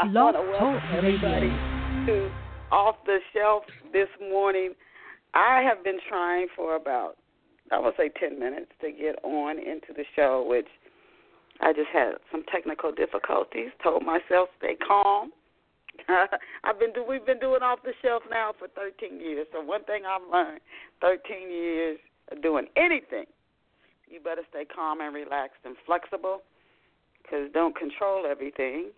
I want to welcome everybody to Off the Shelf this morning. I have been trying for about, I would say, 10 minutes to get on into the show, which I just had some technical difficulties. Told myself stay calm. I've been do, we've been doing off the shelf now for 13 years. So one thing I've learned, 13 years of doing anything, you better stay calm and relaxed and flexible, because don't control everything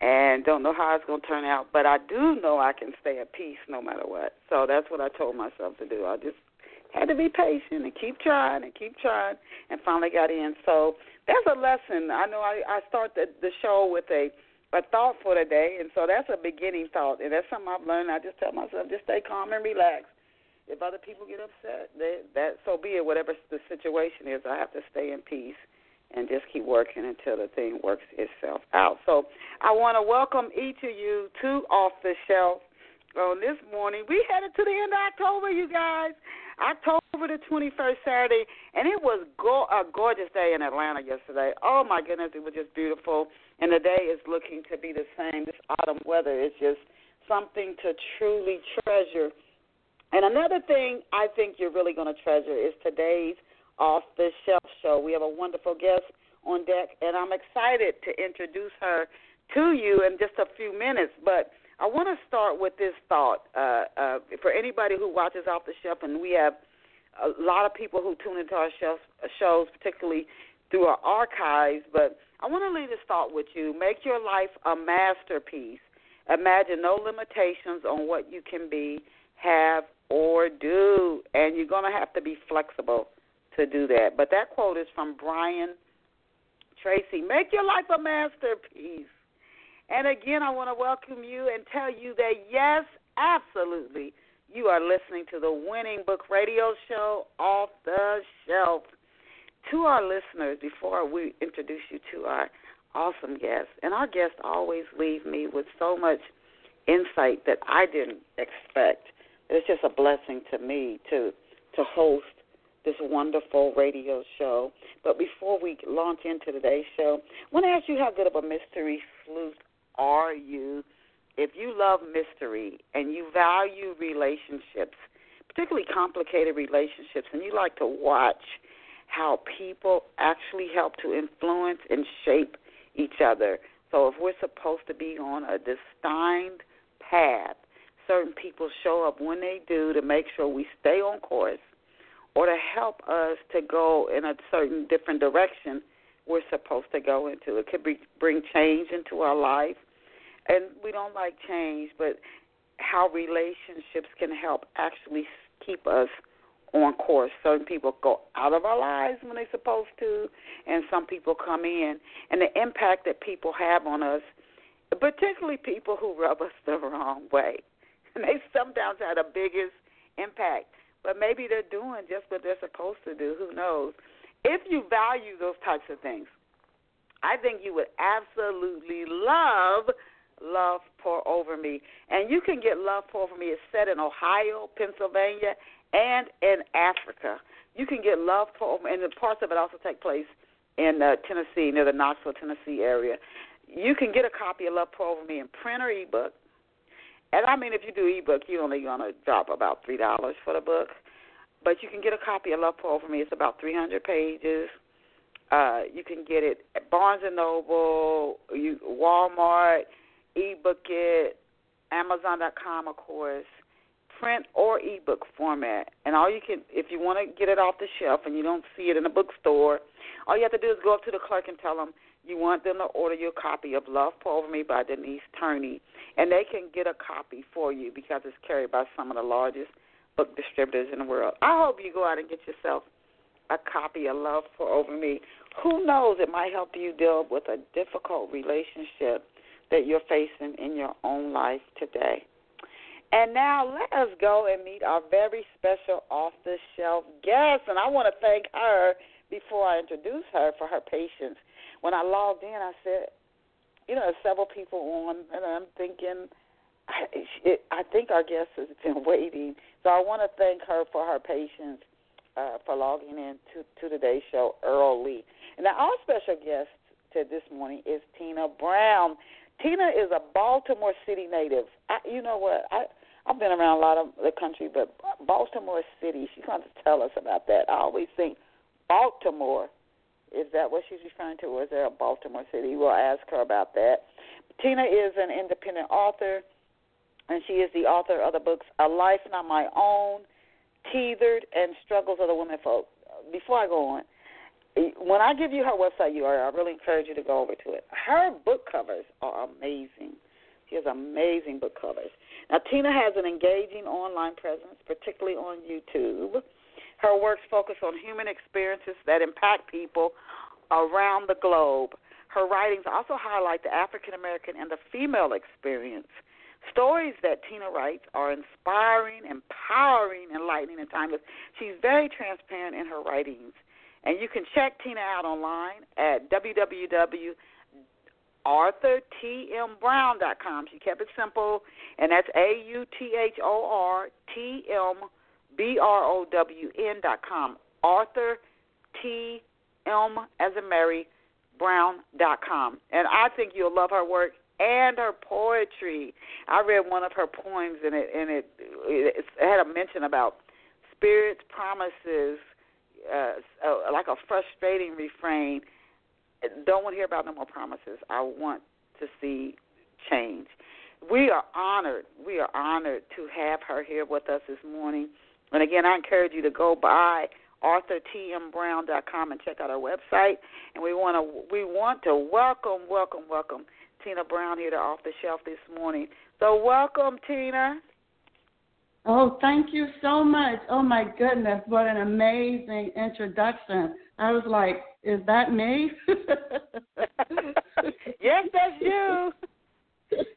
and don't know how it's going to turn out. But I do know I can stay at peace no matter what. So that's what I told myself to do. I just had to be patient and keep trying and keep trying, and finally got in. So that's a lesson. I know I, I start the, the show with a a thought for the day, and so that's a beginning thought, and that's something I've learned. I just tell myself just stay calm and relax. If other people get upset, they, that so be it. Whatever the situation is, I have to stay in peace and just keep working until the thing works itself out. So I want to welcome each of you to Off the Shelf on this morning. We headed to the end of October, you guys. October the 21st, Saturday, and it was go- a gorgeous day in Atlanta yesterday. Oh my goodness, it was just beautiful, and the day is looking to be the same. This autumn weather is just something to truly treasure. And another thing I think you're really going to treasure is today's off the Shelf Show. We have a wonderful guest on deck, and I'm excited to introduce her to you in just a few minutes. But I want to start with this thought uh, uh, for anybody who watches Off the Shelf, and we have a lot of people who tune into our shelf, shows, particularly through our archives. But I want to leave this thought with you: make your life a masterpiece. Imagine no limitations on what you can be, have, or do, and you're going to have to be flexible to do that. But that quote is from Brian Tracy. Make your life a masterpiece. And again, I want to welcome you and tell you that yes, absolutely, you are listening to the Winning Book Radio Show off the shelf. To our listeners, before we introduce you to our awesome guests, and our guests always leave me with so much insight that I didn't expect. It's just a blessing to me to to host this wonderful radio show. But before we launch into today's show, I want to ask you how good of a mystery sleuth are you? If you love mystery and you value relationships, particularly complicated relationships, and you like to watch how people actually help to influence and shape each other. So if we're supposed to be on a destined path, certain people show up when they do to make sure we stay on course or to help us to go in a certain different direction we're supposed to go into. It could be, bring change into our life. And we don't like change, but how relationships can help actually keep us on course. Certain people go out of our lives when they're supposed to, and some people come in. And the impact that people have on us, particularly people who rub us the wrong way, and they sometimes have the biggest impact but maybe they're doing just what they're supposed to do. Who knows? If you value those types of things, I think you would absolutely love Love Pour Over Me. And you can get Love Pour Over Me. It's set in Ohio, Pennsylvania, and in Africa. You can get Love Pour Over Me, and the parts of it also take place in uh, Tennessee, near the Knoxville, Tennessee area. You can get a copy of Love Pour Over Me in print or ebook. And I mean, if you do ebook, you're only to drop about $3 for the book. But you can get a copy of Love Pour Over Me. It's about 300 pages. Uh, you can get it at Barnes and Noble, you, Walmart, ebook it, Amazon.com, of course, print or ebook format. And all you can, if you want to get it off the shelf and you don't see it in a bookstore, all you have to do is go up to the clerk and tell them you want them to order your copy of Love Over Me by Denise Turney, and they can get a copy for you because it's carried by some of the largest book distributors in the world. I hope you go out and get yourself a copy of Love Pour Over Me. Who knows, it might help you deal with a difficult relationship that you're facing in your own life today. And now let us go and meet our very special off the shelf guest. And I want to thank her before I introduce her for her patience. When I logged in, I said, you know, there's several people on, and I'm thinking, I, it, I think our guest has been waiting. So I want to thank her for her patience uh, for logging in to, to today's show early. And now our special guest to this morning is Tina Brown. Tina is a Baltimore City native. I, you know what? I I've been around a lot of the country, but Baltimore City. She's going to tell us about that. I always think Baltimore. Is that what she's referring to, or is there a Baltimore City? We'll ask her about that. Tina is an independent author, and she is the author of the books A Life Not My Own, Tethered, and Struggles of the Women Folk. Before I go on, when I give you her website URL, I really encourage you to go over to it. Her book covers are amazing. She has amazing book covers. Now, Tina has an engaging online presence, particularly on YouTube. Her works focus on human experiences that impact people around the globe. Her writings also highlight the African American and the female experience. Stories that Tina writes are inspiring, empowering, enlightening, and timeless. She's very transparent in her writings. And you can check Tina out online at www.authortmbrown.com. She kept it simple, and that's A U T H O R T M B R O W N.com. Author T M as Mary com, And I think you'll love her work and her poetry. I read one of her poems, and it and it, it had a mention about spirits, promises, uh, uh, like a frustrating refrain. Don't want to hear about no more promises. I want to see change. We are honored. We are honored to have her here with us this morning. And again, I encourage you to go by authortmbrown.com and check out our website. And we want to we want to welcome, welcome, welcome Tina Brown here to Off the Shelf this morning. So welcome, Tina. Oh, thank you so much. Oh my goodness, what an amazing introduction. I was like, is that me? yes, that's you.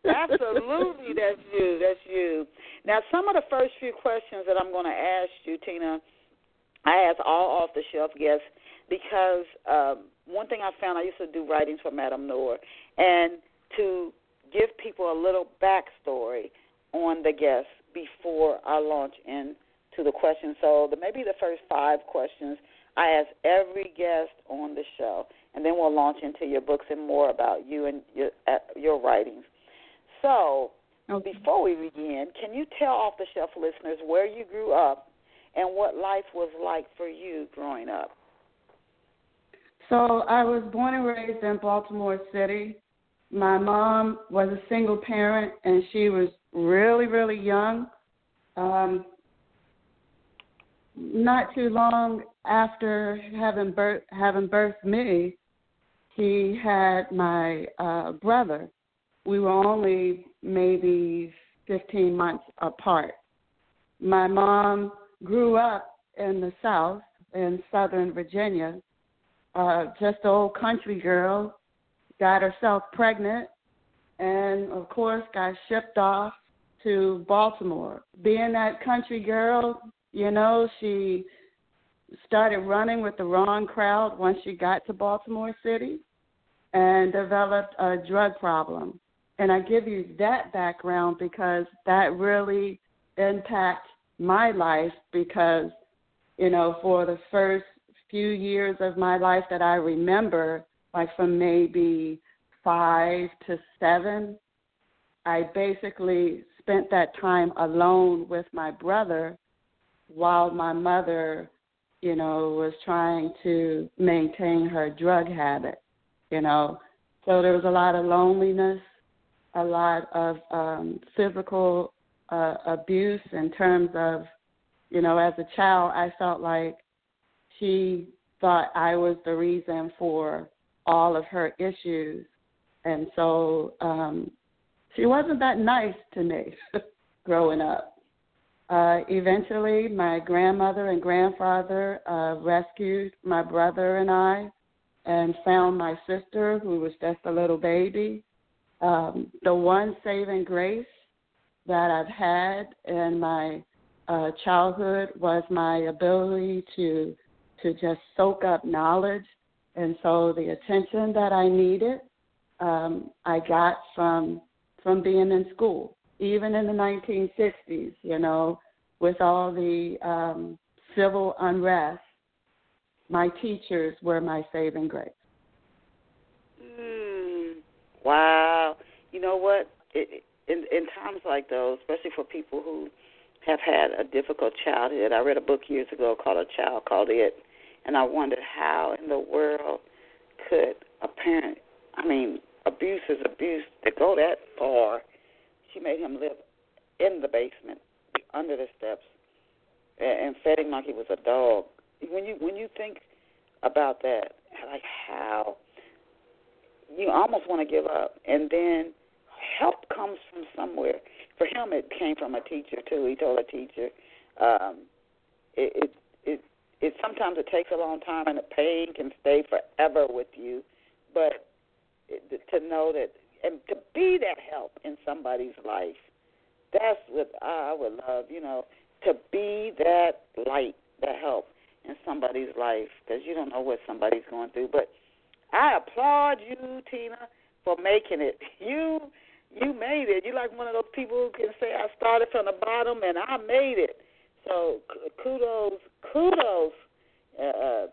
Absolutely, that's you. That's you. Now, some of the first few questions that I'm going to ask you, Tina, I ask all off the shelf guests because um, one thing I found I used to do writings for Madame Noire, and to give people a little backstory on the guests before I launch into the questions. So the, maybe the first five questions I ask every guest on the show, and then we'll launch into your books and more about you and your uh, your writings. So okay. before we begin, can you tell off the shelf listeners where you grew up and what life was like for you growing up? So I was born and raised in Baltimore City. My mom was a single parent, and she was really, really young. Um, not too long after having birth, having birthed me, he had my uh, brother. We were only maybe 15 months apart. My mom grew up in the South, in Southern Virginia, uh, just an old country girl, got herself pregnant, and of course got shipped off to Baltimore. Being that country girl, you know, she started running with the wrong crowd once she got to Baltimore City and developed a drug problem. And I give you that background because that really impacted my life because, you know, for the first few years of my life that I remember, like from maybe five to seven, I basically spent that time alone with my brother while my mother, you know, was trying to maintain her drug habit, you know. So there was a lot of loneliness, a lot of um physical uh, abuse in terms of, you know, as a child, I felt like she thought I was the reason for all of her issues. And so um, she wasn't that nice to me growing up. Uh, eventually, my grandmother and grandfather uh, rescued my brother and I and found my sister, who was just a little baby. Um, the one saving grace that I've had in my uh, childhood was my ability to to just soak up knowledge, and so the attention that I needed, um, I got from from being in school, even in the 1960s. You know, with all the um, civil unrest, my teachers were my saving grace. Wow you know what? It, in in times like those, especially for people who have had a difficult childhood, I read a book years ago called A Child Called It, and I wondered how in the world could a parent, I mean, abuse is abuse, to go that far. She made him live in the basement, under the steps, and, and fed him like he was a dog. When you when you think about that, like how you almost want to give up, and then help comes from somewhere. For him, it came from a teacher too. He told a teacher, um, it, it it it sometimes it takes a long time, and the pain can stay forever with you. But to know that and to be that help in somebody's life, that's what I would love. You know, to be that light, that help in somebody's life, because you don't know what somebody's going through. But I applaud you, Tina, for making it. You you made it. You're like one of those people who can say, I started from the bottom and I made it. So kudos, kudos uh,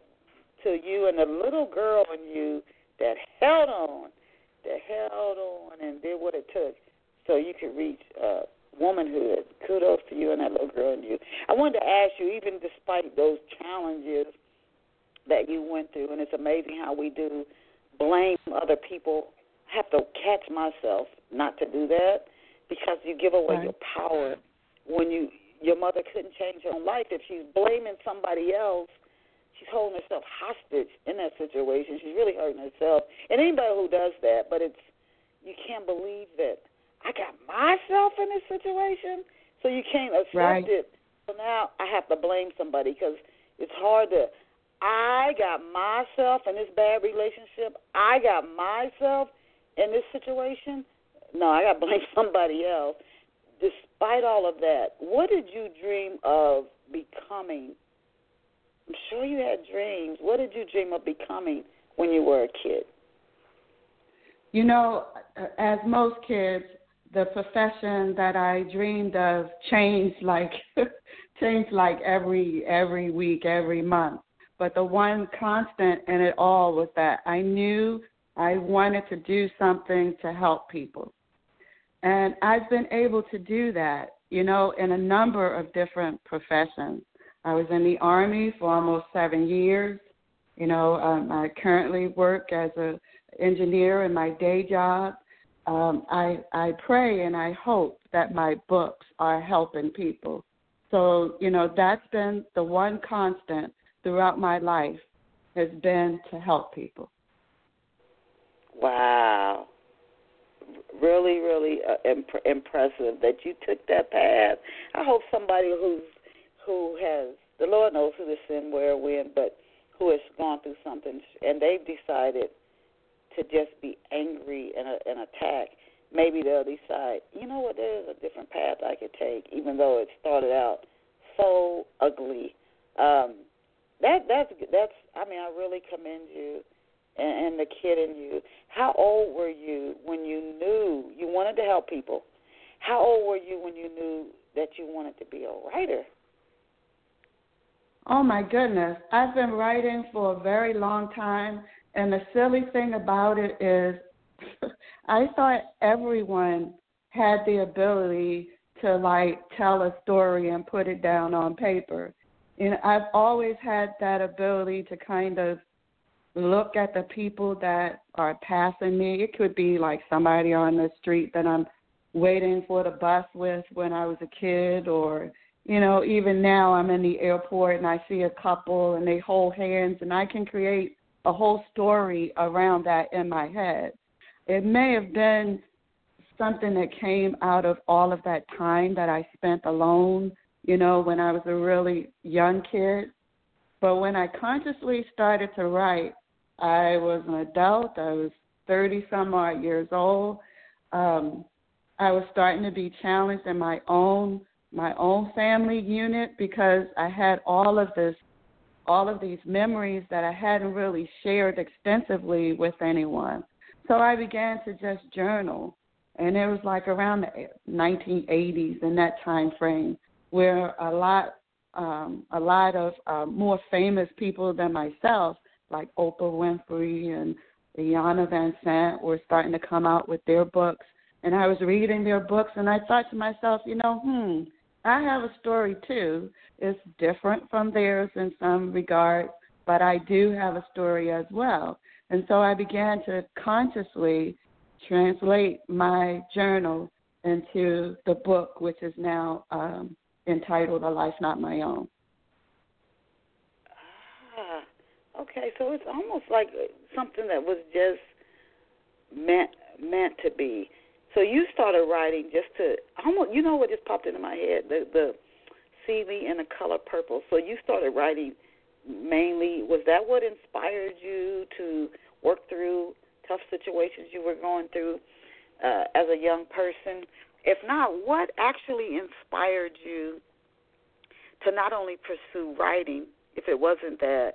to you and the little girl in you that held on, that held on and did what it took so you could reach uh, womanhood. Kudos to you and that little girl in you. I wanted to ask you, even despite those challenges that you went through, and it's amazing how we do blame other people. I have to catch myself not to do that because you give away right. your power when you your mother couldn't change her own life. If she's blaming somebody else she's holding herself hostage in that situation. She's really hurting herself. And anybody who does that but it's you can't believe that i got myself in this situation so you can't accept right. it. So now i have to blame somebody because it's hard to i got myself in this bad relationship i got myself in this situation, no, I got to blame somebody else. Despite all of that, what did you dream of becoming? I'm sure you had dreams. What did you dream of becoming when you were a kid? You know, as most kids, the profession that I dreamed of changed like changed like every every week, every month. But the one constant in it all was that I knew I wanted to do something to help people. And I've been able to do that, you know, in a number of different professions. I was in the Army for almost seven years. You know, um, I currently work as an engineer in my day job. Um, I I pray and I hope that my books are helping people. So you know that's been the one constant throughout my life has been to help people. Wow. Really, really uh, imp- impressive that you took that path. I hope somebody who's who has the Lord knows who to send where when, but who has gone through something and they've decided to just be angry and, uh, and attack. Maybe they'll decide, you know what, there's a different path I could take, even though it started out so ugly. Um, that that's that's. I mean, I really commend you and, and the kid in you. How old were you when you knew you wanted to help people? How old were you when you knew that you wanted to be a writer? Oh my goodness. I've been writing for a very long time and the silly thing about it is I thought everyone had the ability to like tell a story and put it down on paper. And I've always had that ability to kind of look at the people that are passing me. It could be like somebody on the street that I'm waiting for the bus with when I was a kid, or, you know, even now I'm in the airport and I see a couple and they hold hands, and I can create a whole story around that in my head. It may have been something that came out of all of that time that I spent alone, you know, when I was a really young kid. But when I consciously started to write, I was an adult. I was 30 some odd years old. Um, I was starting to be challenged in my own my own family unit because I had all of this all of these memories that I hadn't really shared extensively with anyone. So I began to just journal and it was like around the 1980s in that time frame where a lot um, a lot of uh, more famous people than myself like Oprah Winfrey and Rihanna Van Sant, were starting to come out with their books. and I was reading their books, and I thought to myself, you know, hmm, I have a story too. It's different from theirs in some regard, but I do have a story as well. And so I began to consciously translate my journal into the book, which is now um, entitled A Life Not My Own. Ah, okay. So it's almost like something that was just meant meant to be. So you started writing just to almost you know what just popped into my head the the me in the color purple. So you started writing mainly was that what inspired you to work through tough situations you were going through uh, as a young person? If not, what actually inspired you to not only pursue writing, if it wasn't that,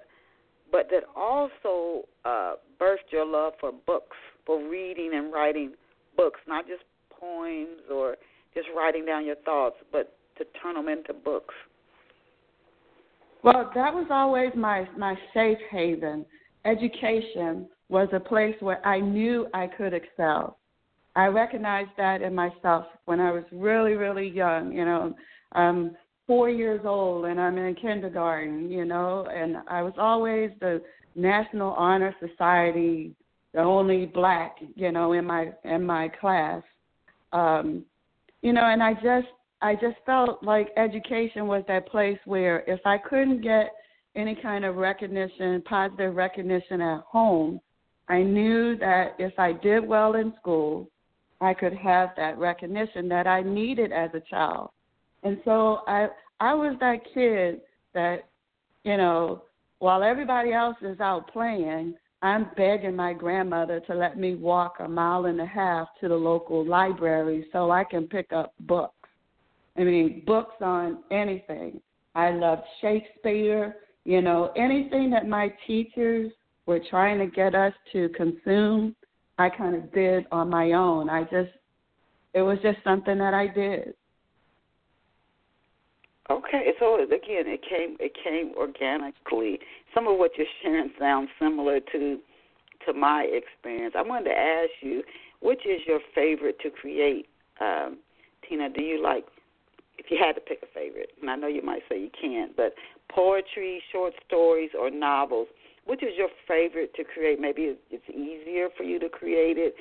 but that also uh, birthed your love for books, for reading and writing books, not just poems or just writing down your thoughts, but to turn them into books? Well, that was always my my safe haven. Education was a place where I knew I could excel. I recognized that in myself when I was really, really young. You know, I'm four years old and I'm in kindergarten. You know, and I was always the National Honor Society, the only black. You know, in my in my class. Um, you know, and I just I just felt like education was that place where if I couldn't get any kind of recognition, positive recognition at home, I knew that if I did well in school, I could have that recognition that I needed as a child. And so I I was that kid that, you know, while everybody else is out playing, I'm begging my grandmother to let me walk a mile and a half to the local library so I can pick up books. I mean, books on anything. I loved Shakespeare, you know, anything that my teachers were trying to get us to consume, I kind of did on my own. I just, it was just something that I did. Okay, so again, it came it came organically. Some of what you're sharing sounds similar to to my experience. I wanted to ask you, which is your favorite to create? Um, Tina, do you like if you had to pick a favorite, and I know you might say you can't, but poetry, short stories, or novels, which is your favorite to create? Maybe it's easier for you to create it,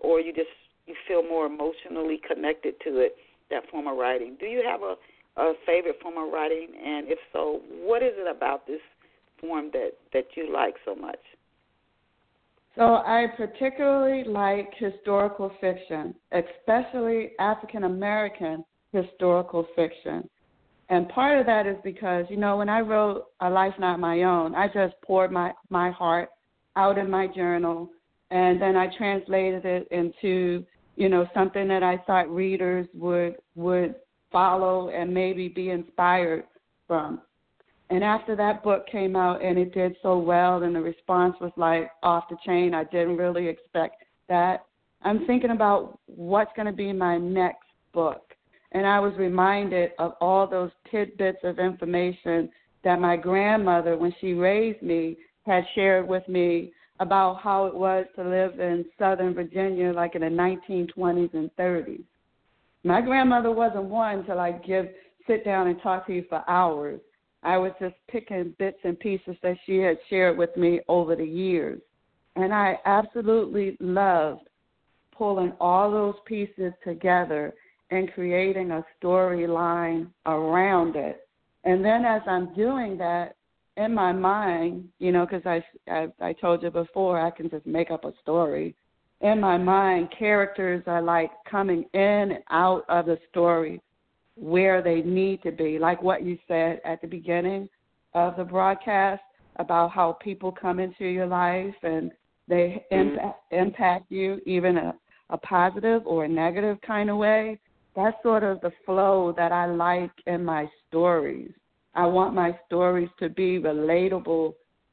or you just you feel more emotionally connected to it. That form of writing. Do you have a a favorite form of writing, and if so, what is it about this form that that you like so much? So I particularly like historical fiction, especially African American historical fiction. And part of that is because, you know, when I wrote A Life Not My Own, I just poured my, my heart out in my journal and then I translated it into, you know, something that I thought readers would would follow and maybe be inspired from. And after that book came out and it did so well and the response was like off the chain, I didn't really expect that. I'm thinking about what's going to be my next book and I was reminded of all those tidbits of information that my grandmother, when she raised me, had shared with me about how it was to live in Southern Virginia, like in the 1920s and 30s. My grandmother wasn't one to like give sit down and talk to you for hours. I was just picking bits and pieces that she had shared with me over the years. And I absolutely loved pulling all those pieces together and creating a storyline around it. And then as I'm doing that in my mind, you know, because I, I I told you before, I can just make up a story. In my mind, characters are like coming in and out of the story where they need to be, like what you said at the beginning of the broadcast about how people come into your life and they mm-hmm. impact, impact you even a, a positive or a negative kind of way that's sort of the flow that I like in my stories. I want my stories to be relatable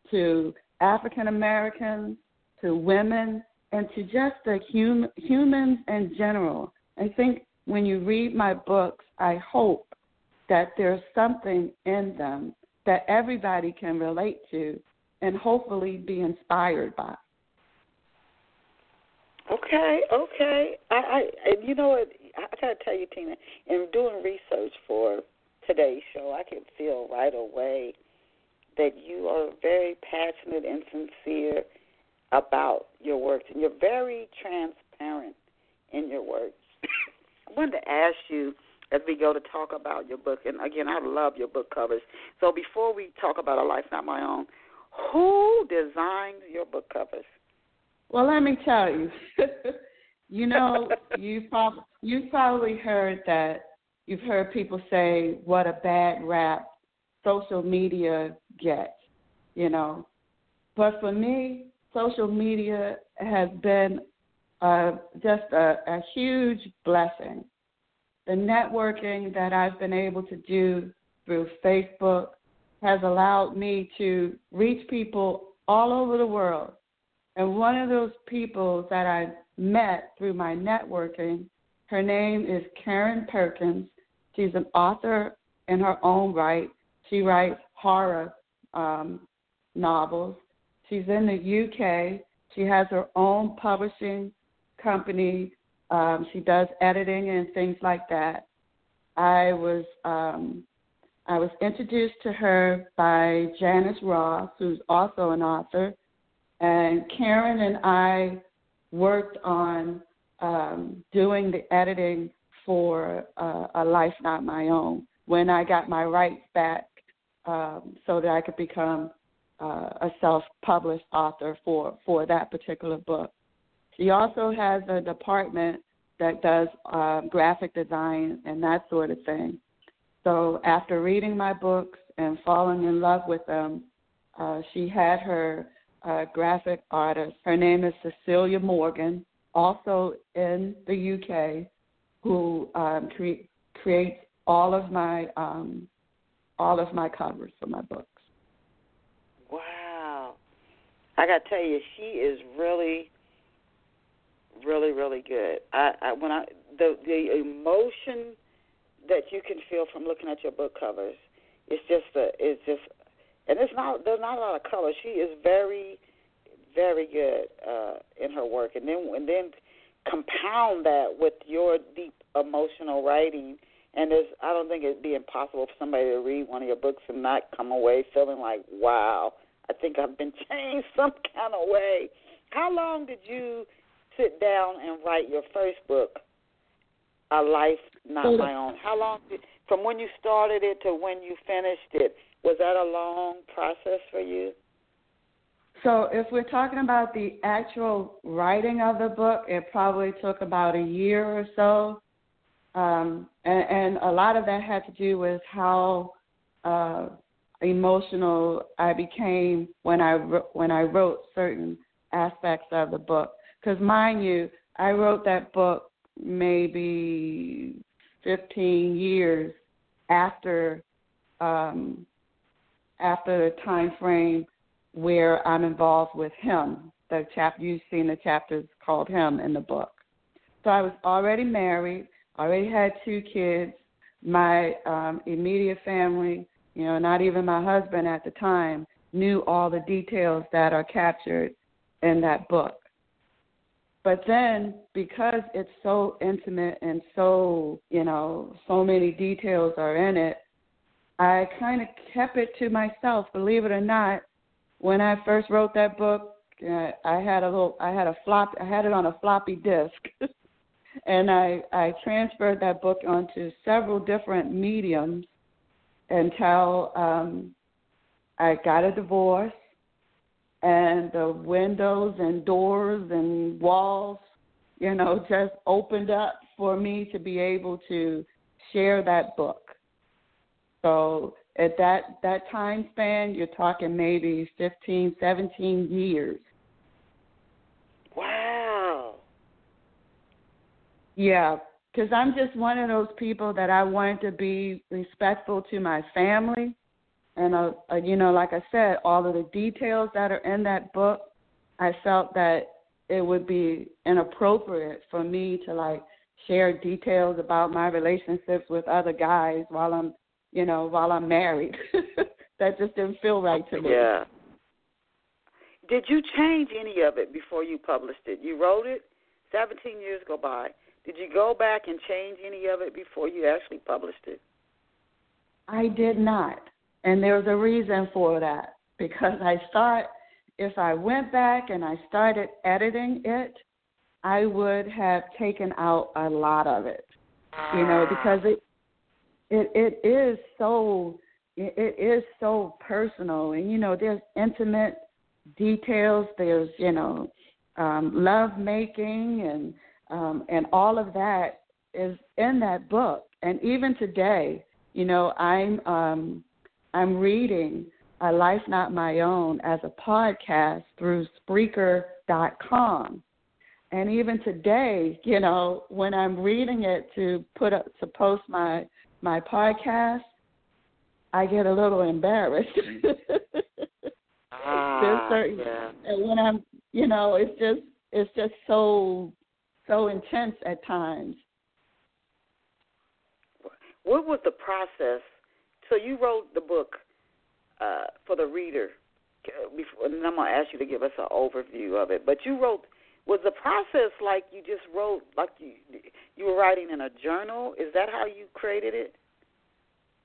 to African Americans, to women, and to just the hum- humans in general. I think when you read my books, I hope that there's something in them that everybody can relate to and hopefully be inspired by. Okay, okay. I, I and you know what? I gotta tell you, Tina. In doing research for today's show, I could feel right away that you are very passionate and sincere about your work, and you're very transparent in your works. I wanted to ask you as we go to talk about your book, and again, I love your book covers. So before we talk about A Life Not My Own, who designed your book covers? Well, let me tell you. you know, you probably you've probably heard that you've heard people say what a bad rap social media gets, you know. But for me, social media has been uh, just a, a huge blessing. The networking that I've been able to do through Facebook has allowed me to reach people all over the world. And one of those people that I met through my networking, her name is Karen Perkins. She's an author in her own right. She writes horror um, novels. She's in the UK. She has her own publishing company. Um, she does editing and things like that. I was um, I was introduced to her by Janice Ross, who's also an author, and Karen and I worked on um, doing the editing for uh, A Life Not My Own when I got my rights back um, so that I could become uh, a self-published author for for that particular book. She also has a department that does um, graphic design and that sort of thing. So after reading my books and falling in love with them, uh, she had her uh, graphic artist. Her name is Cecilia Morgan, also in the UK, who um, cre- creates all of my um, all of my covers for my books. Wow. I got to tell you, she is really, really, really good. I, I when I the the emotion that you can feel from looking at your book covers, it's just a, it's just, and it's not there's not a lot of color. She is very, very good uh, in her work, and then and then compound that with your deep emotional writing and there's, I don't think it'd be impossible for somebody to read one of your books and not come away feeling like, wow, I think I've been changed some kind of way. How long did you sit down and write your first book, A Life Not My Own? How long, did, from when you started it to when you finished it, was that a long process for you? So, if we're talking about the actual writing of the book, it probably took about a year or so um, and, and a lot of that had to do with how uh, emotional I became when I when I wrote certain aspects of the book. Because mind you, I wrote that book maybe 15 years after um, after the time frame where I'm involved with him. The chapter you've seen the chapters called him in the book. So I was already married. Already had two kids. My um, immediate family, you know, not even my husband at the time, knew all the details that are captured in that book. But then, because it's so intimate and so, you know, so many details are in it, I kind of kept it to myself. Believe it or not, when I first wrote that book, uh, I had a little, I had a flop, I had it on a floppy disk. and I I transferred that book onto several different mediums until um, I got a divorce, and the windows and doors and walls, you know, just opened up for me to be able to share that book. So at that that time span, you're talking maybe 15, 17 years Wow. Yeah, because I'm just one of those people that I wanted to be respectful to my family, and uh, uh, you know, like I said, all of the details that are in that book, I felt that it would be inappropriate for me to like share details about my relationships with other guys while I'm, you know, while I'm married. that just didn't feel right to me. Yeah. Did you change any of it before you published it? You wrote it 17 years go by. Did you go back and change any of it before you actually published it? I did not. And there's a reason for that because I start if I went back and I started editing it, I would have taken out a lot of it. You know, because it it it is so it, is so personal. And you know there's intimate details there's you know um love making and um and all of that is in that book. And even today you know i'm um i'm reading a life not my own as a podcast through spreaker.com and even today you know when i'm reading it to put up to post my my podcast I get a little embarrassed. ah, certain, yeah. And when I'm, you know, it's just it's just so so intense at times. What was the process? So you wrote the book uh, for the reader. Before, and I'm gonna ask you to give us an overview of it. But you wrote. Was the process like you just wrote, like you you were writing in a journal? Is that how you created it?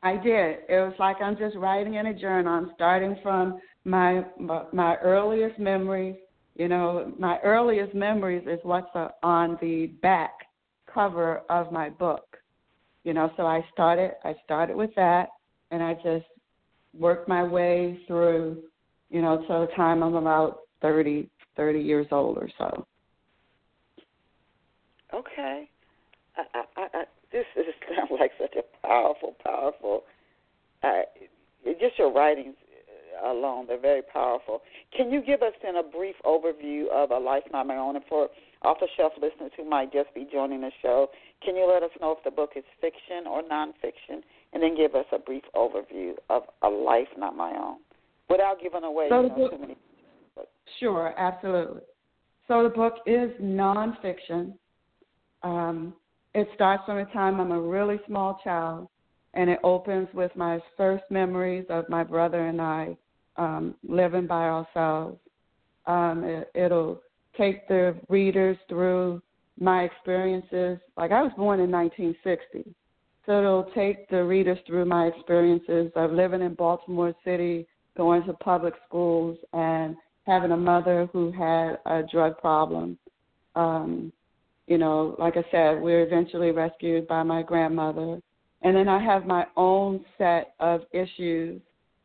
I did. It was like I'm just writing in a journal. I'm starting from my my, my earliest memories. You know, my earliest memories is what's on the back cover of my book. You know, so I started I started with that, and I just worked my way through. You know, till the time I'm about thirty thirty years old or so. Okay. I, I, I, this is sounds like such a powerful, powerful. Uh, just your writings alone, they're very powerful. Can you give us then a brief overview of A Life Not My Own? And for off the shelf listeners who might just be joining the show, can you let us know if the book is fiction or nonfiction? And then give us a brief overview of A Life Not My Own without giving away so you know, book, too many. Sure, absolutely. So the book is nonfiction. Um, it starts from the time I'm a really small child, and it opens with my first memories of my brother and I um, living by ourselves. Um, it, it'll take the readers through my experiences. Like I was born in 1960, so it'll take the readers through my experiences of living in Baltimore City, going to public schools, and having a mother who had a drug problem. Um, you know, like I said, we were eventually rescued by my grandmother. And then I have my own set of issues.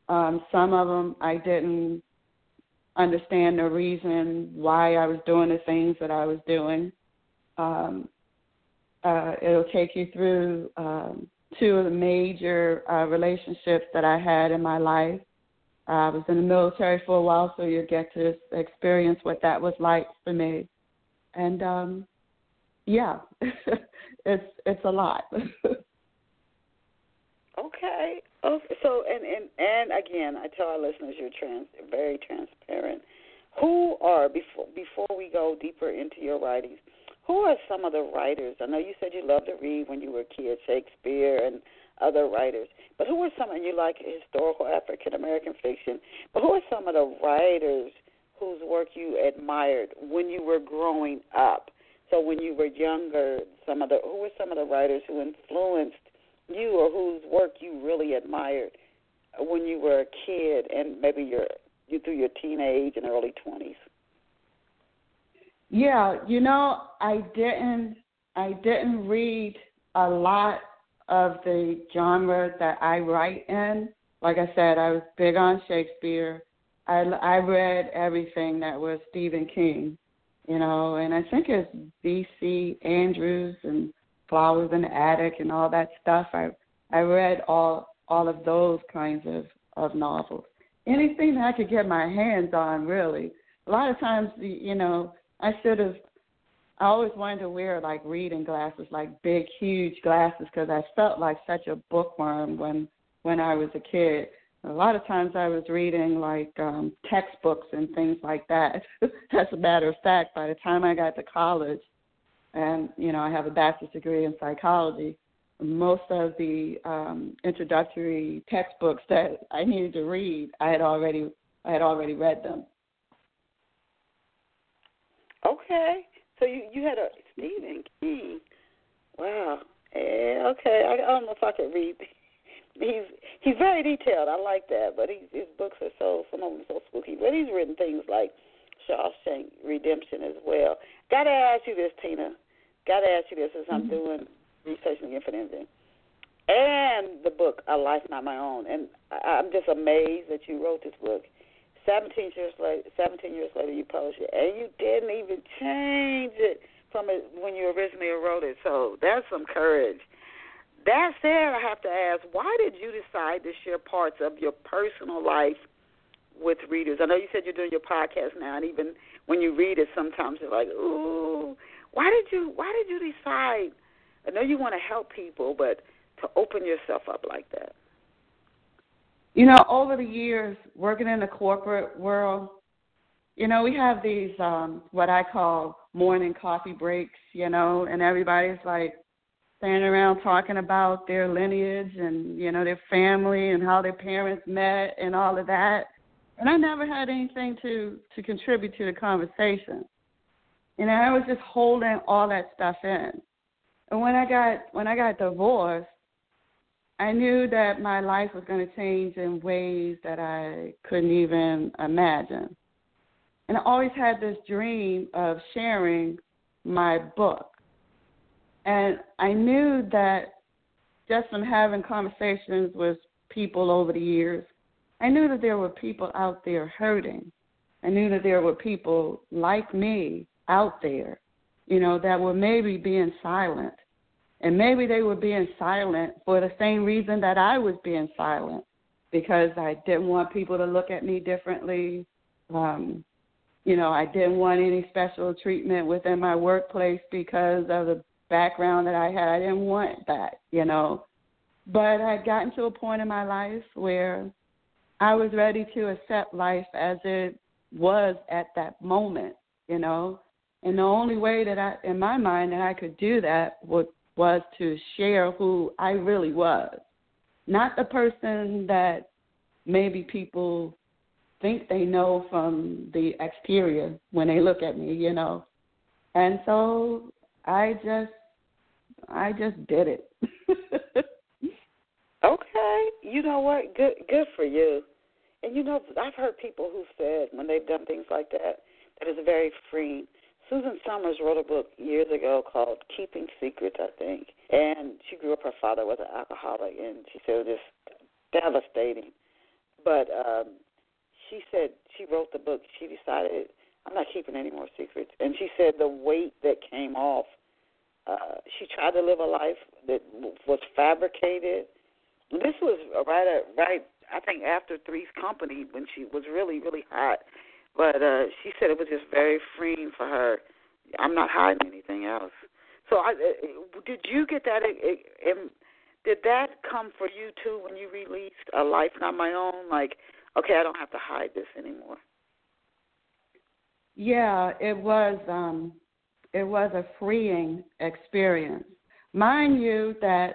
Um, some of them I didn't understand the reason why I was doing the things that I was doing. Um, uh, it'll take you through um, two of the major uh, relationships that I had in my life. I was in the military for a while, so you get to experience what that was like for me. And um, yeah, it's it's a lot. okay. Okay. So and and and again, I tell our listeners you're trans very transparent. Who are before before we go deeper into your writings? Who are some of the writers? I know you said you loved to read when you were a kid, Shakespeare and other writers. But who are some and you like historical African American fiction? But who are some of the writers whose work you admired when you were growing up? So when you were younger, some of the who were some of the writers who influenced you or whose work you really admired when you were a kid and maybe your you through your teenage and early twenties? Yeah, you know, I didn't I didn't read a lot of the genre that I write in. Like I said, I was big on Shakespeare. I I read everything that was Stephen King you know, and I think it's V.C. Andrews and Flowers in the Attic and all that stuff. I I read all all of those kinds of of novels. Anything that I could get my hands on, really. A lot of times, you know, I should have. I always wanted to wear like reading glasses, like big, huge glasses, because I felt like such a bookworm when when I was a kid a lot of times I was reading like um textbooks and things like that. As a matter of fact, by the time I got to college and you know, I have a bachelor's degree in psychology, most of the um introductory textbooks that I needed to read, I had already I had already read them. Okay. So you you had a Stephen King. Wow. Yeah, okay. I, I don't know if I could read. He's he's very detailed. I like that, but he's, his books are so some of them are so spooky. But he's written things like Shawshank Redemption as well. Got to ask you this, Tina. Got to ask you this as I'm mm-hmm. doing research again for the interview. And the book A Life Not My Own, and I, I'm just amazed that you wrote this book. Seventeen years later, seventeen years later, you published it, and you didn't even change it from it when you originally wrote it. So that's some courage. That said, I have to ask, why did you decide to share parts of your personal life with readers? I know you said you're doing your podcast now, and even when you read it, sometimes you're like, ooh, why did you why did you decide? I know you want to help people, but to open yourself up like that. You know, over the years working in the corporate world, you know, we have these um what I call morning coffee breaks, you know, and everybody's like standing around talking about their lineage and, you know, their family and how their parents met and all of that. And I never had anything to to contribute to the conversation. You know, I was just holding all that stuff in. And when I got when I got divorced, I knew that my life was going to change in ways that I couldn't even imagine. And I always had this dream of sharing my book. And I knew that just from having conversations with people over the years, I knew that there were people out there hurting. I knew that there were people like me out there, you know, that were maybe being silent. And maybe they were being silent for the same reason that I was being silent, because I didn't want people to look at me differently. Um, you know, I didn't want any special treatment within my workplace because of the background that I had. I didn't want that, you know. But I would gotten to a point in my life where I was ready to accept life as it was at that moment, you know. And the only way that I, in my mind, that I could do that was, was to share who I really was, not the person that maybe people think they know from the exterior when they look at me, you know. And so I just I just did it. okay. You know what? Good good for you. And you know, I've heard people who said when they've done things like that that is a very freeing. Susan Somers wrote a book years ago called Keeping Secrets, I think. And she grew up her father was an alcoholic and she said it was just devastating. But um she said she wrote the book. She decided I'm not keeping any more secrets, and she said the weight that came off. Uh, she tried to live a life that was fabricated. This was right at right. I think after Three's Company when she was really really hot, but uh, she said it was just very freeing for her. I'm not hiding anything else. So, I, uh, did you get that? Did that come for you too when you released A Life Not My Own? Like, okay, I don't have to hide this anymore. Yeah, it was um it was a freeing experience. Mind you that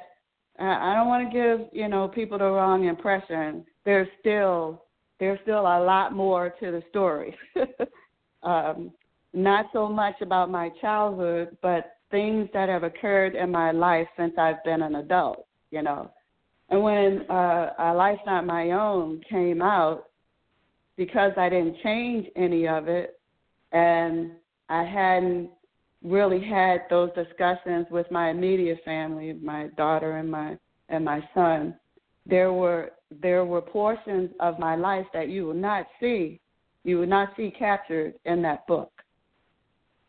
uh, I don't want to give, you know, people the wrong impression. There's still there's still a lot more to the story. um not so much about my childhood, but things that have occurred in my life since I've been an adult, you know. And when uh, A Life Not My Own came out, because I didn't change any of it, and I hadn't really had those discussions with my immediate family, my daughter and my and my son, there were there were portions of my life that you will not see, you will not see captured in that book.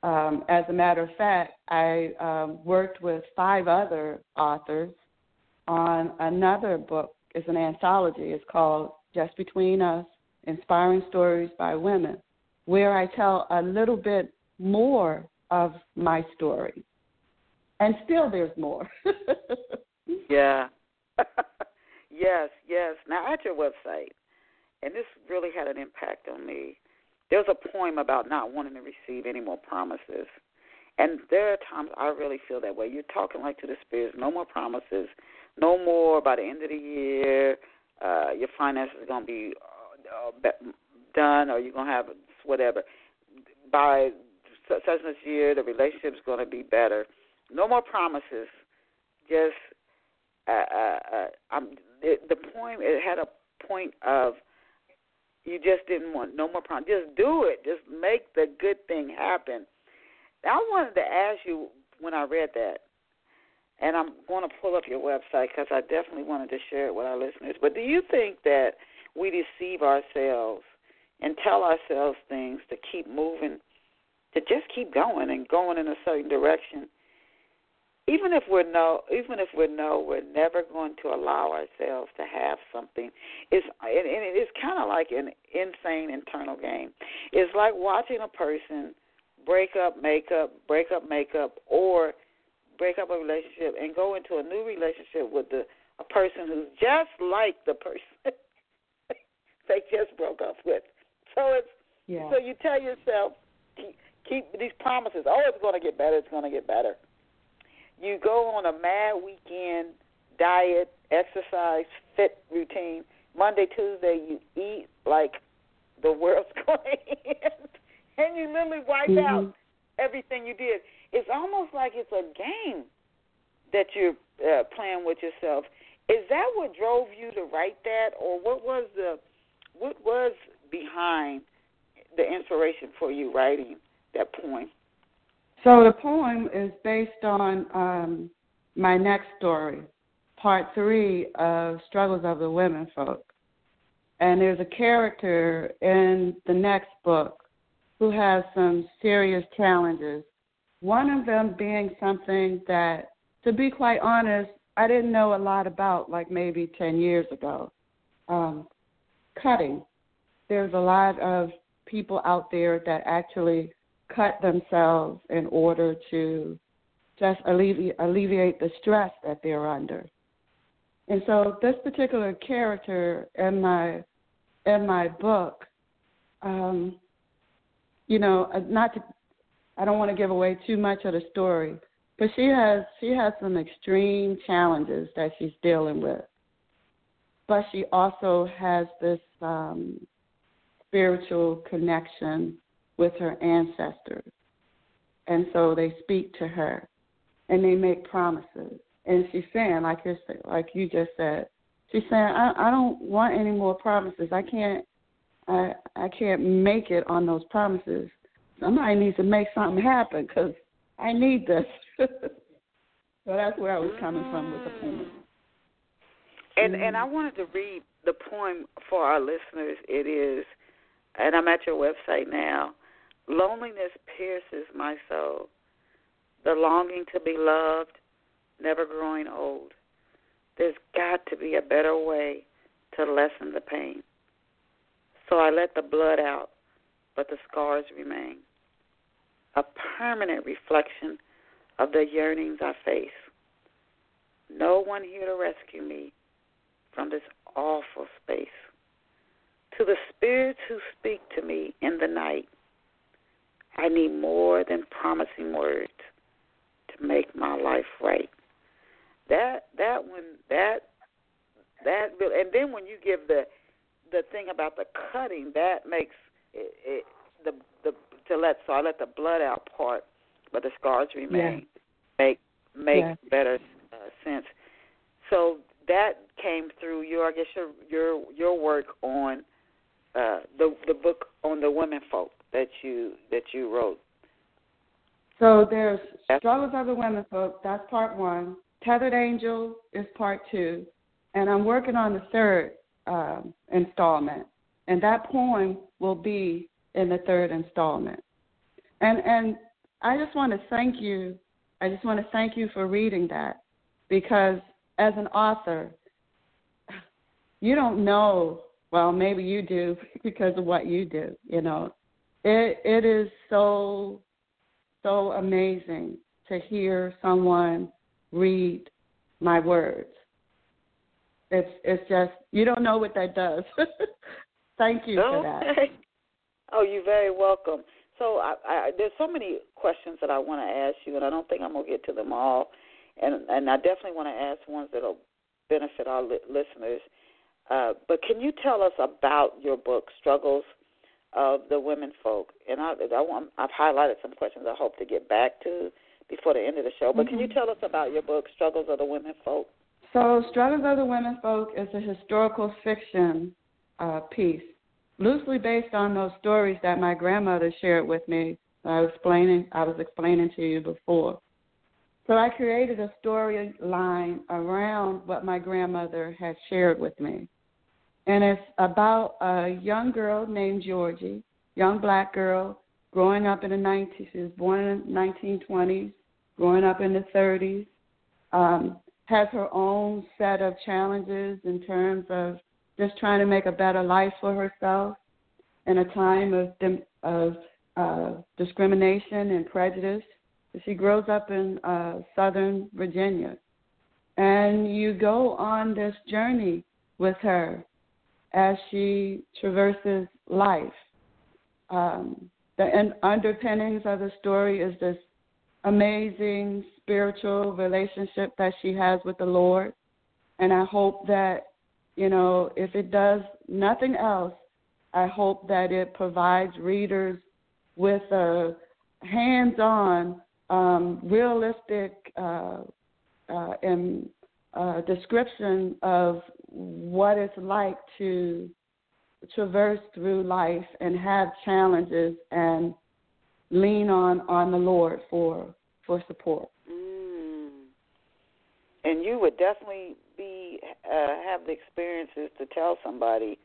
Um, as a matter of fact, I um, worked with five other authors on another book. It's an anthology. It's called Just Between Us Inspiring Stories by Women, where I tell a little bit more of my story. And still there's more. yeah. yes, yes. Now, at your website, and this really had an impact on me, there's a poem about not wanting to receive any more promises. And there are times I really feel that way. You're talking like to the spirits, no more promises, no more by the end of the year. Uh, your finances are going to be uh, uh done, or you're going to have whatever. By such and such year the relationship's going to be better. No more promises. Just uh, uh, uh, I'm, it, the point it had a point of you just didn't want no more promises. Just do it. Just make the good thing happen. I wanted to ask you when I read that, and I'm going to pull up your website because I definitely wanted to share it with our listeners. But do you think that we deceive ourselves and tell ourselves things to keep moving, to just keep going and going in a certain direction? Even if we're no, even if we know we're never going to allow ourselves to have something, it's and, and it's kind of like an insane internal game. It's like watching a person break up, make up, break up, make up, or break up a relationship and go into a new relationship with the a person who's just like the person they just broke up with. So it's yeah. so you tell yourself keep, keep these promises. Oh, it's going to get better. It's going to get better. You go on a mad weekend diet, exercise, fit routine. Monday, Tuesday, you eat like the world's going to end and you literally wipe mm-hmm. out everything you did. It's almost like it's a game that you're uh, playing with yourself. Is that what drove you to write that, or what was the what was behind the inspiration for you writing that poem? So the poem is based on um, my next story, part three of Struggles of the Women Folk. And there's a character in the next book who has some serious challenges. One of them being something that, to be quite honest, I didn't know a lot about, like maybe 10 years ago. Um, cutting. There's a lot of people out there that actually cut themselves in order to just alleviate, alleviate the stress that they're under. And so this particular character in my in my book um, you know, not to, I don't want to give away too much of the story, but she has she has some extreme challenges that she's dealing with. But she also has this um, spiritual connection with her ancestors, and so they speak to her, and they make promises. And she's saying, like you like you just said, she's saying, I, I don't want any more promises. I can't I I can't make it on those promises. Somebody needs to make something happen because I need this. so that's where I was coming from with the poem. Mm-hmm. And and I wanted to read the poem for our listeners. It is, and I'm at your website now. Loneliness pierces my soul. The longing to be loved, never growing old. There's got to be a better way to lessen the pain. So I let the blood out, but the scars remain. A permanent reflection of the yearnings I face. No one here to rescue me from this awful space. To the spirits who speak to me in the night, I need more than promising words to make my life right. That that one that that and then when you give the the thing about the cutting that makes it, it the the to let so I let the blood out part, but the scars remain. Yeah. Make make yeah. better uh, sense. So that came through your I guess your your your work on uh, the the book on the women folk that you that you wrote. So there's Struggles of the Women Folk, that's part one. Tethered Angel is part two. And I'm working on the third um, installment, and that poem will be in the third installment. And and I just want to thank you. I just want to thank you for reading that, because as an author, you don't know. Well, maybe you do because of what you do. You know, it it is so so amazing to hear someone read my words it's it's just you don't know what that does. Thank you for that. Oh, you're very welcome. So I, I, there's so many questions that I want to ask you, and I don't think I'm gonna get to them all. And and I definitely want to ask ones that'll benefit our li- listeners. Uh, but can you tell us about your book, Struggles of the women folk. And I, I want, I've highlighted some questions I hope to get back to before the end of the show. But mm-hmm. can you tell us about your book, Struggles of the Women Folk? So, Struggles of the Women Folk is a historical fiction uh, piece, loosely based on those stories that my grandmother shared with me. I was explaining, I was explaining to you before. So I created a storyline around what my grandmother had shared with me. And it's about a young girl named Georgie, young black girl, growing up in the 90s. She was born in the 1920s, growing up in the 30s. Um, has her own set of challenges in terms of just trying to make a better life for herself in a time of of uh, discrimination and prejudice. She grows up in uh, Southern Virginia, and you go on this journey with her as she traverses life. Um, the underpinnings of the story is this amazing spiritual relationship that she has with the Lord. And I hope that, you know, if it does nothing else, I hope that it provides readers with a hands on, um, realistic uh, uh, and, uh, description of what it's like to traverse through life and have challenges and lean on on the Lord for for support. Mm. And you would definitely be uh, have the experiences to tell somebody,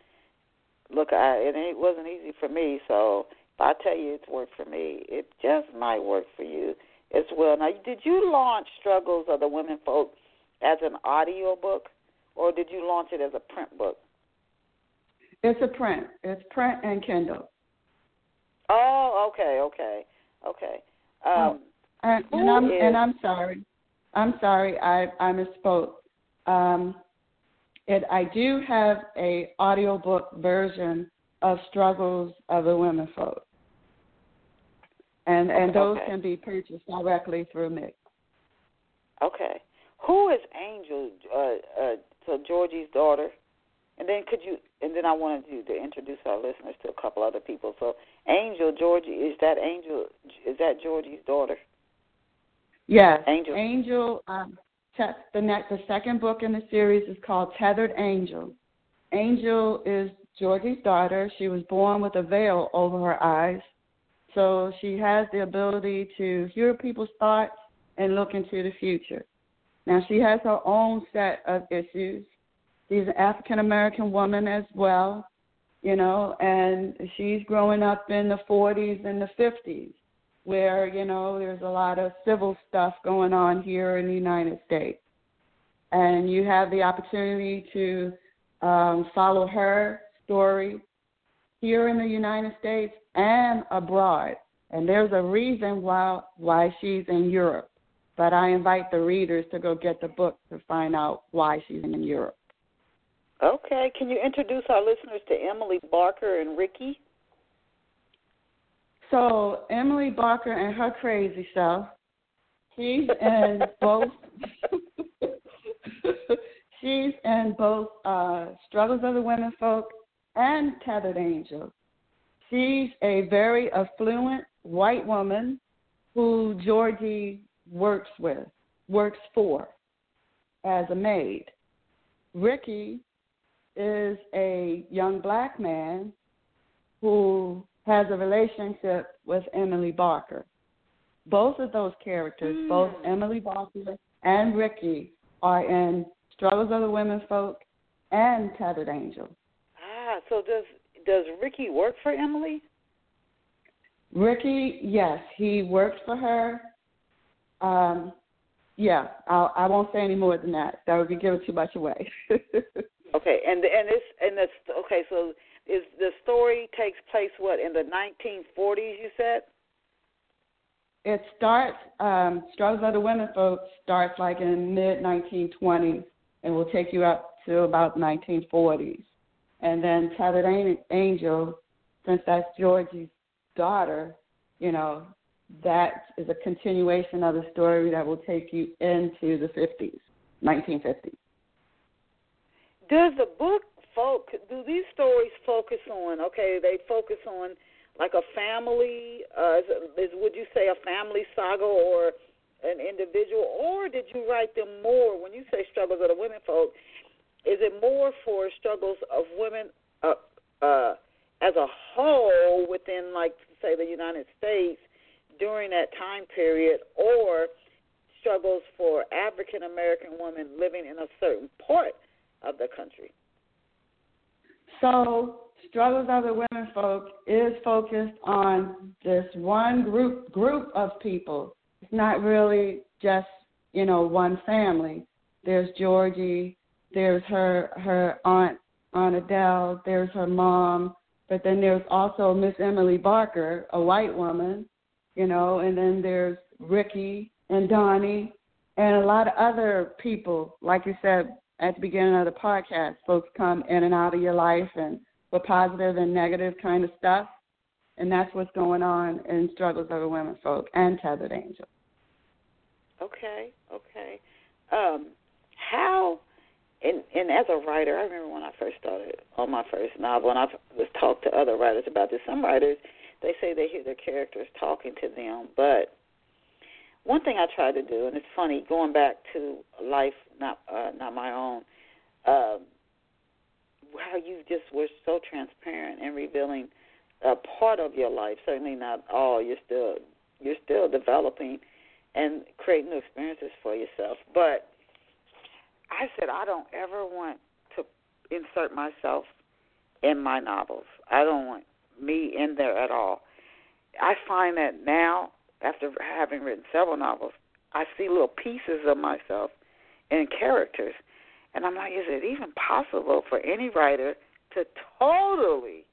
look, I it wasn't easy for me, so if I tell you it's worked for me, it just might work for you as well. Now, did you launch Struggles of the Women Folk as an audio book, or did you launch it as a print book? It's a print. It's print and Kindle. Oh, okay, okay, okay. Um, and, and I'm is, and I'm sorry. I'm sorry. I I misspoke. Um, it I do have a audiobook version of Struggles of the Women Folk. And and those okay. can be purchased directly through me. Okay. Who is Angel? Uh, uh, so Georgie's daughter. And then could you? And then I wanted you to introduce our listeners to a couple other people. So Angel Georgie is that Angel? Is that Georgie's daughter? Yes. Angel. Angel. Um, the next, the second book in the series is called Tethered Angel. Angel is Georgie's daughter. She was born with a veil over her eyes, so she has the ability to hear people's thoughts and look into the future. Now she has her own set of issues She's an African American woman as well, you know, and she's growing up in the 40s and the 50s, where you know there's a lot of civil stuff going on here in the United States, and you have the opportunity to um, follow her story here in the United States and abroad. And there's a reason why why she's in Europe. But I invite the readers to go get the book to find out why she's in Europe. Okay. Can you introduce our listeners to Emily Barker and Ricky? So Emily Barker and her crazy self. She's in both. she's in both uh, Struggles of the Women Folk and Tethered Angels. She's a very affluent white woman who Georgie works with, works for as a maid. Ricky is a young black man who has a relationship with Emily Barker. Both of those characters, mm. both Emily Barker and Ricky, are in Struggles of the Women Folk and Tethered Angel. Ah, so does does Ricky work for Emily? Ricky, yes, he works for her. Um, yeah, I'll, I won't say any more than that. That would be giving too much away. Okay, and and this and this okay, so is the story takes place what in the 1940s? You said. It starts. Um, Struggles of the Women Folks starts like in mid 1920s, and will take you up to about 1940s, and then Tethered Angel, since that's Georgie's daughter, you know, that is a continuation of the story that will take you into the 50s, 1950s. Does the book folk do these stories focus on? Okay, they focus on like a family. Uh, is, is would you say a family saga or an individual, or did you write them more when you say struggles of the women folk? Is it more for struggles of women uh, uh, as a whole within, like, say, the United States during that time period, or struggles for African American women living in a certain part of the country? So, Struggles of the Women Folk is focused on this one group group of people. It's not really just you know one family. There's Georgie, there's her her aunt Aunt Adele, there's her mom, but then there's also Miss Emily Barker, a white woman, you know, and then there's Ricky and Donnie and a lot of other people, like you said at the beginning of the podcast, folks come in and out of your life and for positive and negative kind of stuff. And that's what's going on in Struggles of the Women Folk and Tethered Angel. Okay, okay. Um, how and and as a writer, I remember when I first started on my first novel, and I was talked to other writers about this. Some writers they say they hear their characters talking to them, but one thing I try to do, and it's funny, going back to life, not uh, not my own, um, how you just were so transparent and revealing a part of your life. Certainly not all. You're still you're still developing and creating new experiences for yourself. But I said I don't ever want to insert myself in my novels. I don't want me in there at all. I find that now after having written several novels, I see little pieces of myself in characters. And I'm like, is it even possible for any writer to totally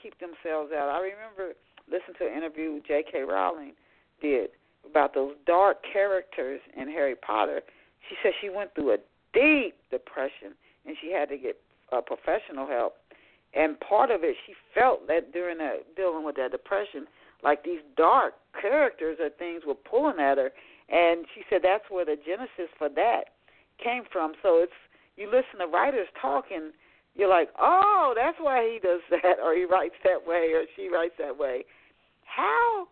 keep themselves out? I remember listening to an interview J.K. Rowling did about those dark characters in Harry Potter. She said she went through a deep depression and she had to get uh, professional help. And part of it, she felt that during that dealing with that depression, like these dark characters or things were pulling at her, and she said that's where the genesis for that came from. So it's you listen to writers talking, you're like, oh, that's why he does that, or he writes that way, or she writes that way. How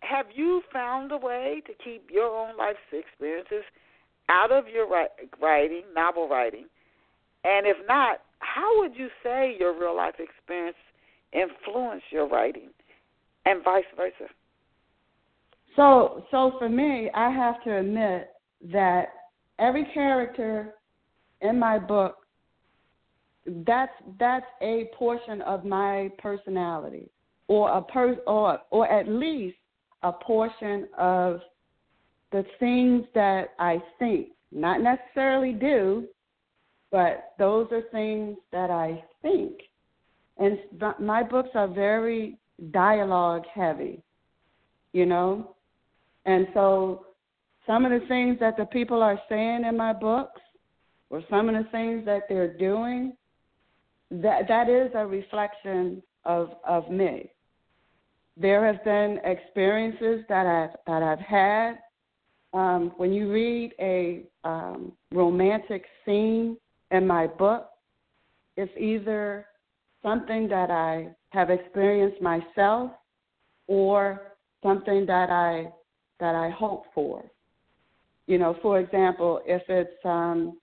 have you found a way to keep your own life's experiences out of your writing, novel writing? And if not, how would you say your real life experience influenced your writing? and vice versa. So, so for me, I have to admit that every character in my book that's that's a portion of my personality or a per or or at least a portion of the things that I think, not necessarily do, but those are things that I think. And my books are very dialogue heavy, you know? And so some of the things that the people are saying in my books or some of the things that they're doing, that that is a reflection of of me. There have been experiences that I've that I've had. Um, when you read a um, romantic scene in my book, it's either something that I have experienced myself or something that I that I hope for. You know, for example, if it's um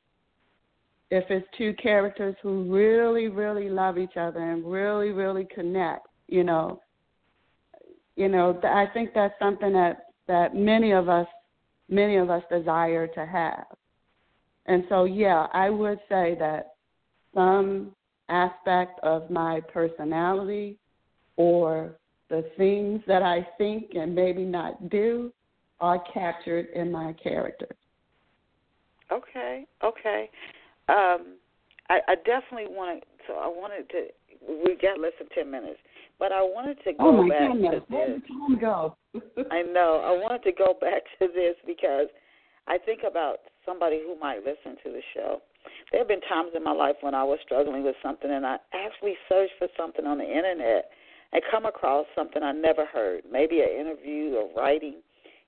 if it's two characters who really, really love each other and really, really connect, you know, you know, I think that's something that that many of us many of us desire to have. And so yeah, I would say that some aspect of my personality or the things that I think and maybe not do are captured in my character. Okay, okay. Um, I, I definitely wanted. So I wanted to. We got less than ten minutes, but I wanted to go oh my back goodness. to this. Time go. I know. I wanted to go back to this because I think about somebody who might listen to the show there have been times in my life when I was struggling with something and I actually searched for something on the internet and come across something I never heard, maybe an interview or writing,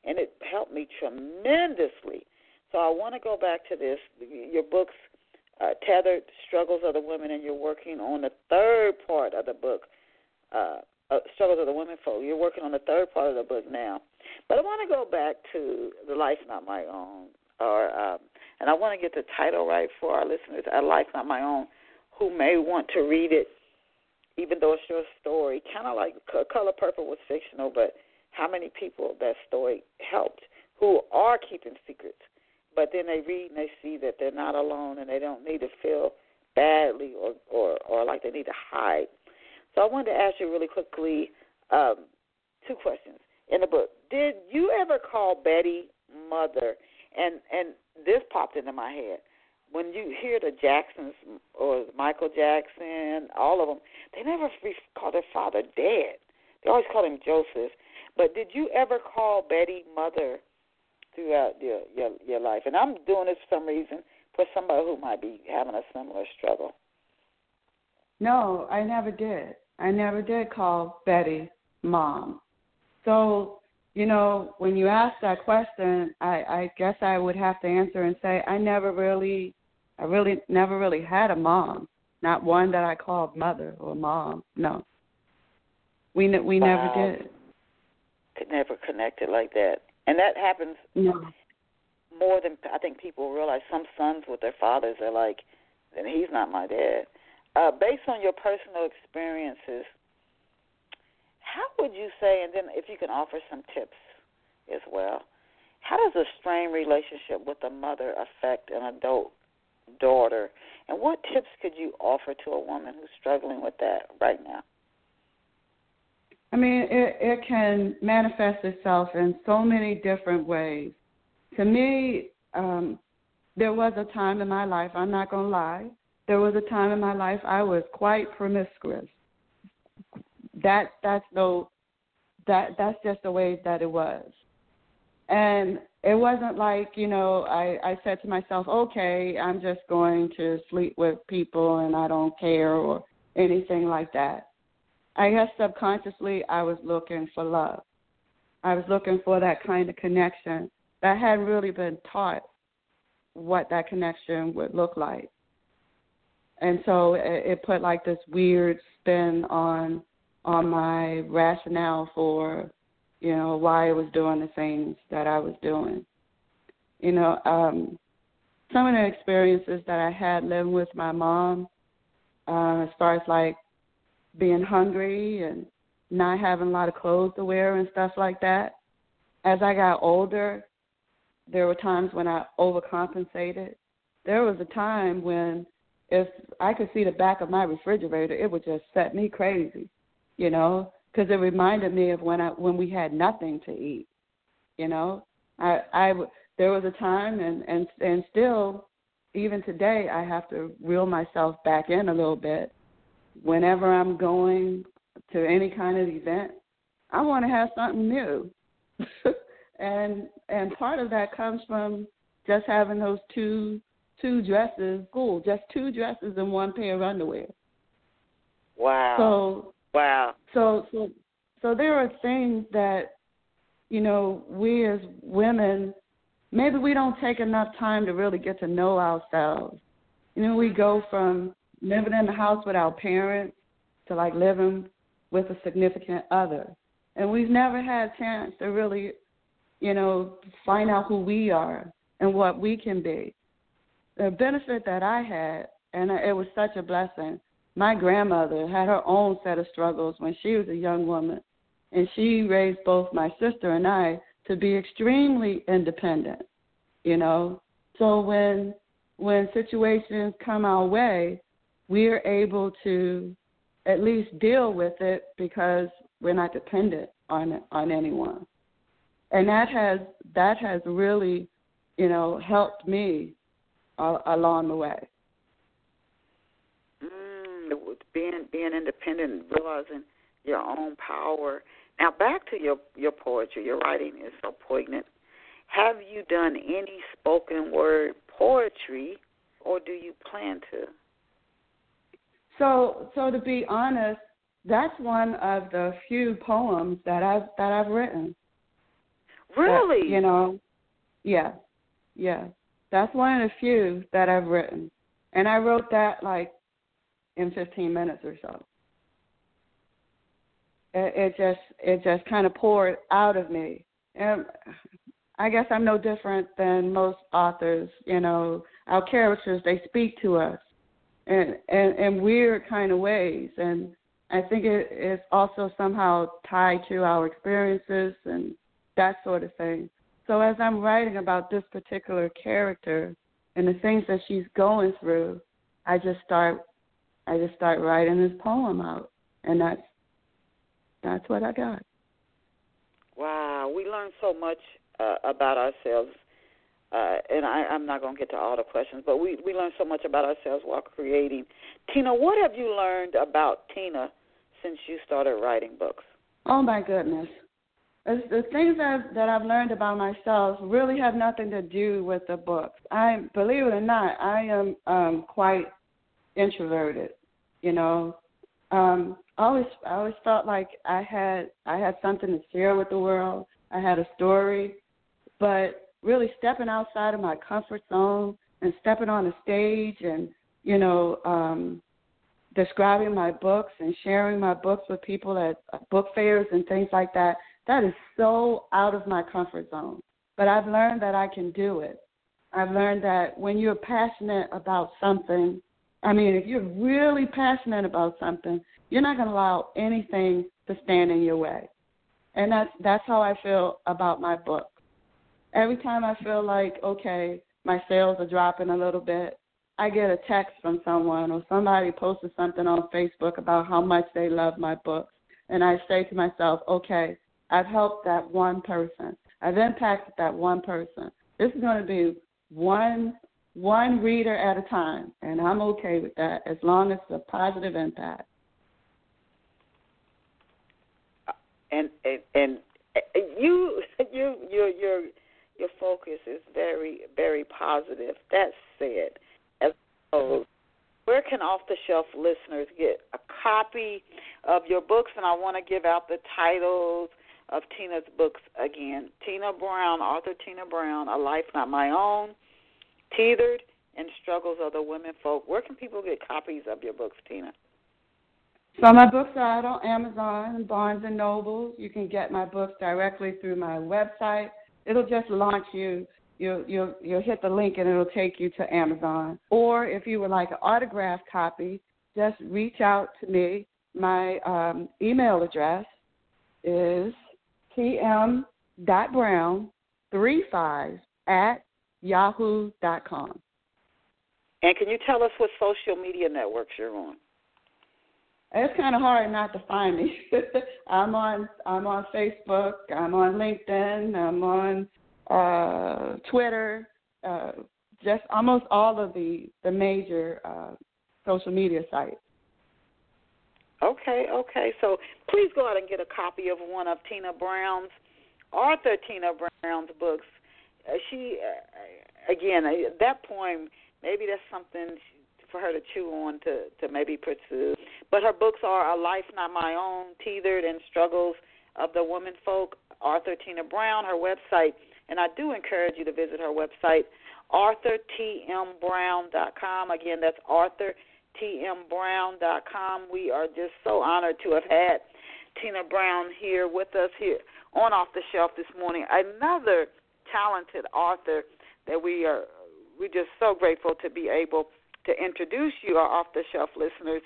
and it helped me tremendously. So I want to go back to this. Your books uh, Tethered Struggles of the Women, and you're working on the third part of the book, uh, uh, Struggles of the Women Folk. You're working on the third part of the book now. But I want to go back to The Life Not My Own, or um, and I want to get the title right for our listeners, A Life Not My Own, who may want to read it, even though it's your story. Kind of like Color Purple was fictional, but how many people that story helped who are keeping secrets but then they read and they see that they're not alone and they don't need to feel badly or or or like they need to hide. So I wanted to ask you really quickly um, two questions in the book. Did you ever call Betty mother? And and this popped into my head when you hear the Jacksons or Michael Jackson, all of them, they never call their father dad. They always call him Joseph. But did you ever call Betty mother throughout your your your life. And I'm doing this for some reason for somebody who might be having a similar struggle. No, I never did. I never did call Betty mom. So, you know, when you ask that question, I, I guess I would have to answer and say I never really, I really never really had a mom. Not one that I called mother or mom. No. We we wow. never did. Could never connect it like that and that happens no. more than I think people realize. Some sons with their fathers are like, "Then he's not my dad." Uh, based on your personal experiences, how would you say? And then, if you can offer some tips as well, how does a strained relationship with a mother affect an adult daughter? And what tips could you offer to a woman who's struggling with that right now? I mean, it, it can manifest itself in so many different ways. To me, um, there was a time in my life, I'm not going to lie, there was a time in my life I was quite promiscuous. That that's no that that's just the way that it was. And it wasn't like, you know, I, I said to myself, okay, I'm just going to sleep with people and I don't care or anything like that. I guess subconsciously I was looking for love. I was looking for that kind of connection. That hadn't really been taught what that connection would look like. And so it, it put like this weird spin on on my rationale for, you know, why I was doing the things that I was doing. You know, um, some of the experiences that I had living with my mom, uh, as far as like being hungry and not having a lot of clothes to wear and stuff like that. As I got older, there were times when I overcompensated. There was a time when if I could see the back of my refrigerator, it would just set me crazy, you know, because it reminded me of when I when we had nothing to eat, you know. I I there was a time and and and still even today I have to reel myself back in a little bit whenever I'm going to any kind of event, I want to have something new. and and part of that comes from just having those two two dresses, cool, just two dresses and one pair of underwear. Wow. So wow. So so so there are things that you know we as women maybe we don't take enough time to really get to know ourselves. You know, we go from living in the house with our parents to like living with a significant other. And we've never had a chance to really, you know, find out who we are and what we can be. The benefit that I had, and it was such a blessing, my grandmother had her own set of struggles when she was a young woman. And she raised both my sister and I to be extremely independent, you know. So when when situations come our way, we're able to at least deal with it because we're not dependent on on anyone. And that has that has really, you know, helped me uh, along the way. Being being independent, and realizing your own power. Now back to your your poetry. Your writing is so poignant. Have you done any spoken word poetry, or do you plan to? So, so to be honest, that's one of the few poems that I've that I've written. Really? That, you know, yeah, yeah. That's one of the few that I've written, And I wrote that like in 15 minutes or so. It, it just it just kind of poured out of me. And I guess I'm no different than most authors. You know, our characters they speak to us in in, in weird kind of ways, and I think it is also somehow tied to our experiences and that sort of thing. So as I'm writing about this particular character and the things that she's going through, I just start I just start writing this poem out, and that's that's what I got. Wow, we learn so much uh, about ourselves, uh, and I, I'm not going to get to all the questions, but we we learn so much about ourselves while creating. Tina, what have you learned about Tina since you started writing books? Oh my goodness. The, the things that that I've learned about myself really have nothing to do with the books. I believe it or not, I am um quite introverted. You know, um, I always I always felt like I had I had something to share with the world. I had a story, but really stepping outside of my comfort zone and stepping on a stage and you know um, describing my books and sharing my books with people at book fairs and things like that. That is so out of my comfort zone. But I've learned that I can do it. I've learned that when you're passionate about something, I mean, if you're really passionate about something, you're not going to allow anything to stand in your way. And that's that's how I feel about my book. Every time I feel like okay, my sales are dropping a little bit, I get a text from someone or somebody posted something on Facebook about how much they love my book, and I say to myself, okay, I've helped that one person. I've impacted that one person. This is going to be one one reader at a time, and I'm okay with that as long as it's a positive impact. And and, and uh, you you your your your focus is very very positive. That said, as opposed, where can off the shelf listeners get a copy of your books? And I want to give out the titles of Tina's books again. Tina Brown, author Tina Brown, A Life Not My Own Tethered and Struggles of the Women Folk. Where can people get copies of your books, Tina? So my books are out on Amazon and Barnes and Noble. You can get my books directly through my website. It'll just launch you. You'll you'll you'll hit the link and it'll take you to Amazon. Or if you would like an autographed copy, just reach out to me. My um, email address is tm.brown35 at yahoo.com. And can you tell us what social media networks you're on? It's kind of hard not to find me. I'm on I'm on Facebook. I'm on LinkedIn. I'm on uh, Twitter. Uh, just almost all of the the major uh, social media sites. Okay, okay. So please go out and get a copy of one of Tina Brown's, author Tina Brown's books. Uh, she, uh, again, uh, that poem, maybe that's something for her to chew on to to maybe pursue. But her books are A Life Not My Own, Tethered and Struggles of the Women Folk, author Tina Brown, her website, and I do encourage you to visit her website, authortmbrown.com. Again, that's authortmbrown.com. We are just so honored to have had Tina Brown here with us here on Off the Shelf this morning. Another talented author that we are we're just so grateful to be able to introduce you, our off the shelf listeners,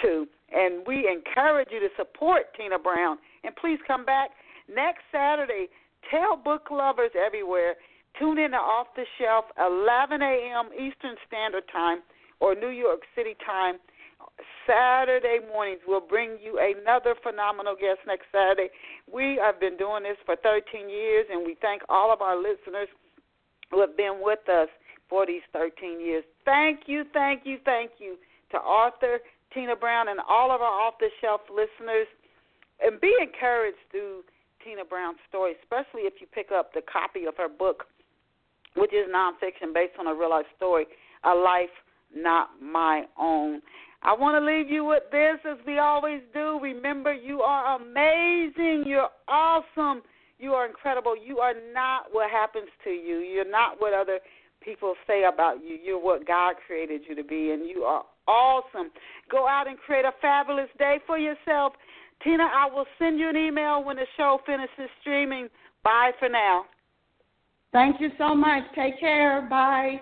to. And we encourage you to support Tina Brown. And please come back next Saturday. Tell book lovers everywhere. Tune in to Off the Shelf, 11 a.m. Eastern Standard Time or New York City time. Saturday mornings, we'll bring you another phenomenal guest next Saturday. We have been doing this for 13 years, and we thank all of our listeners who have been with us for these 13 years. Thank you, thank you, thank you to author, Tina Brown, and all of our off the shelf listeners. And be encouraged through Tina Brown's story, especially if you pick up the copy of her book, which is nonfiction based on a real life story, A Life Not My Own. I want to leave you with this as we always do. Remember, you are amazing. You're awesome. You are incredible. You are not what happens to you. You're not what other people say about you. You're what God created you to be, and you are awesome. Go out and create a fabulous day for yourself. Tina, I will send you an email when the show finishes streaming. Bye for now. Thank you so much. Take care. Bye.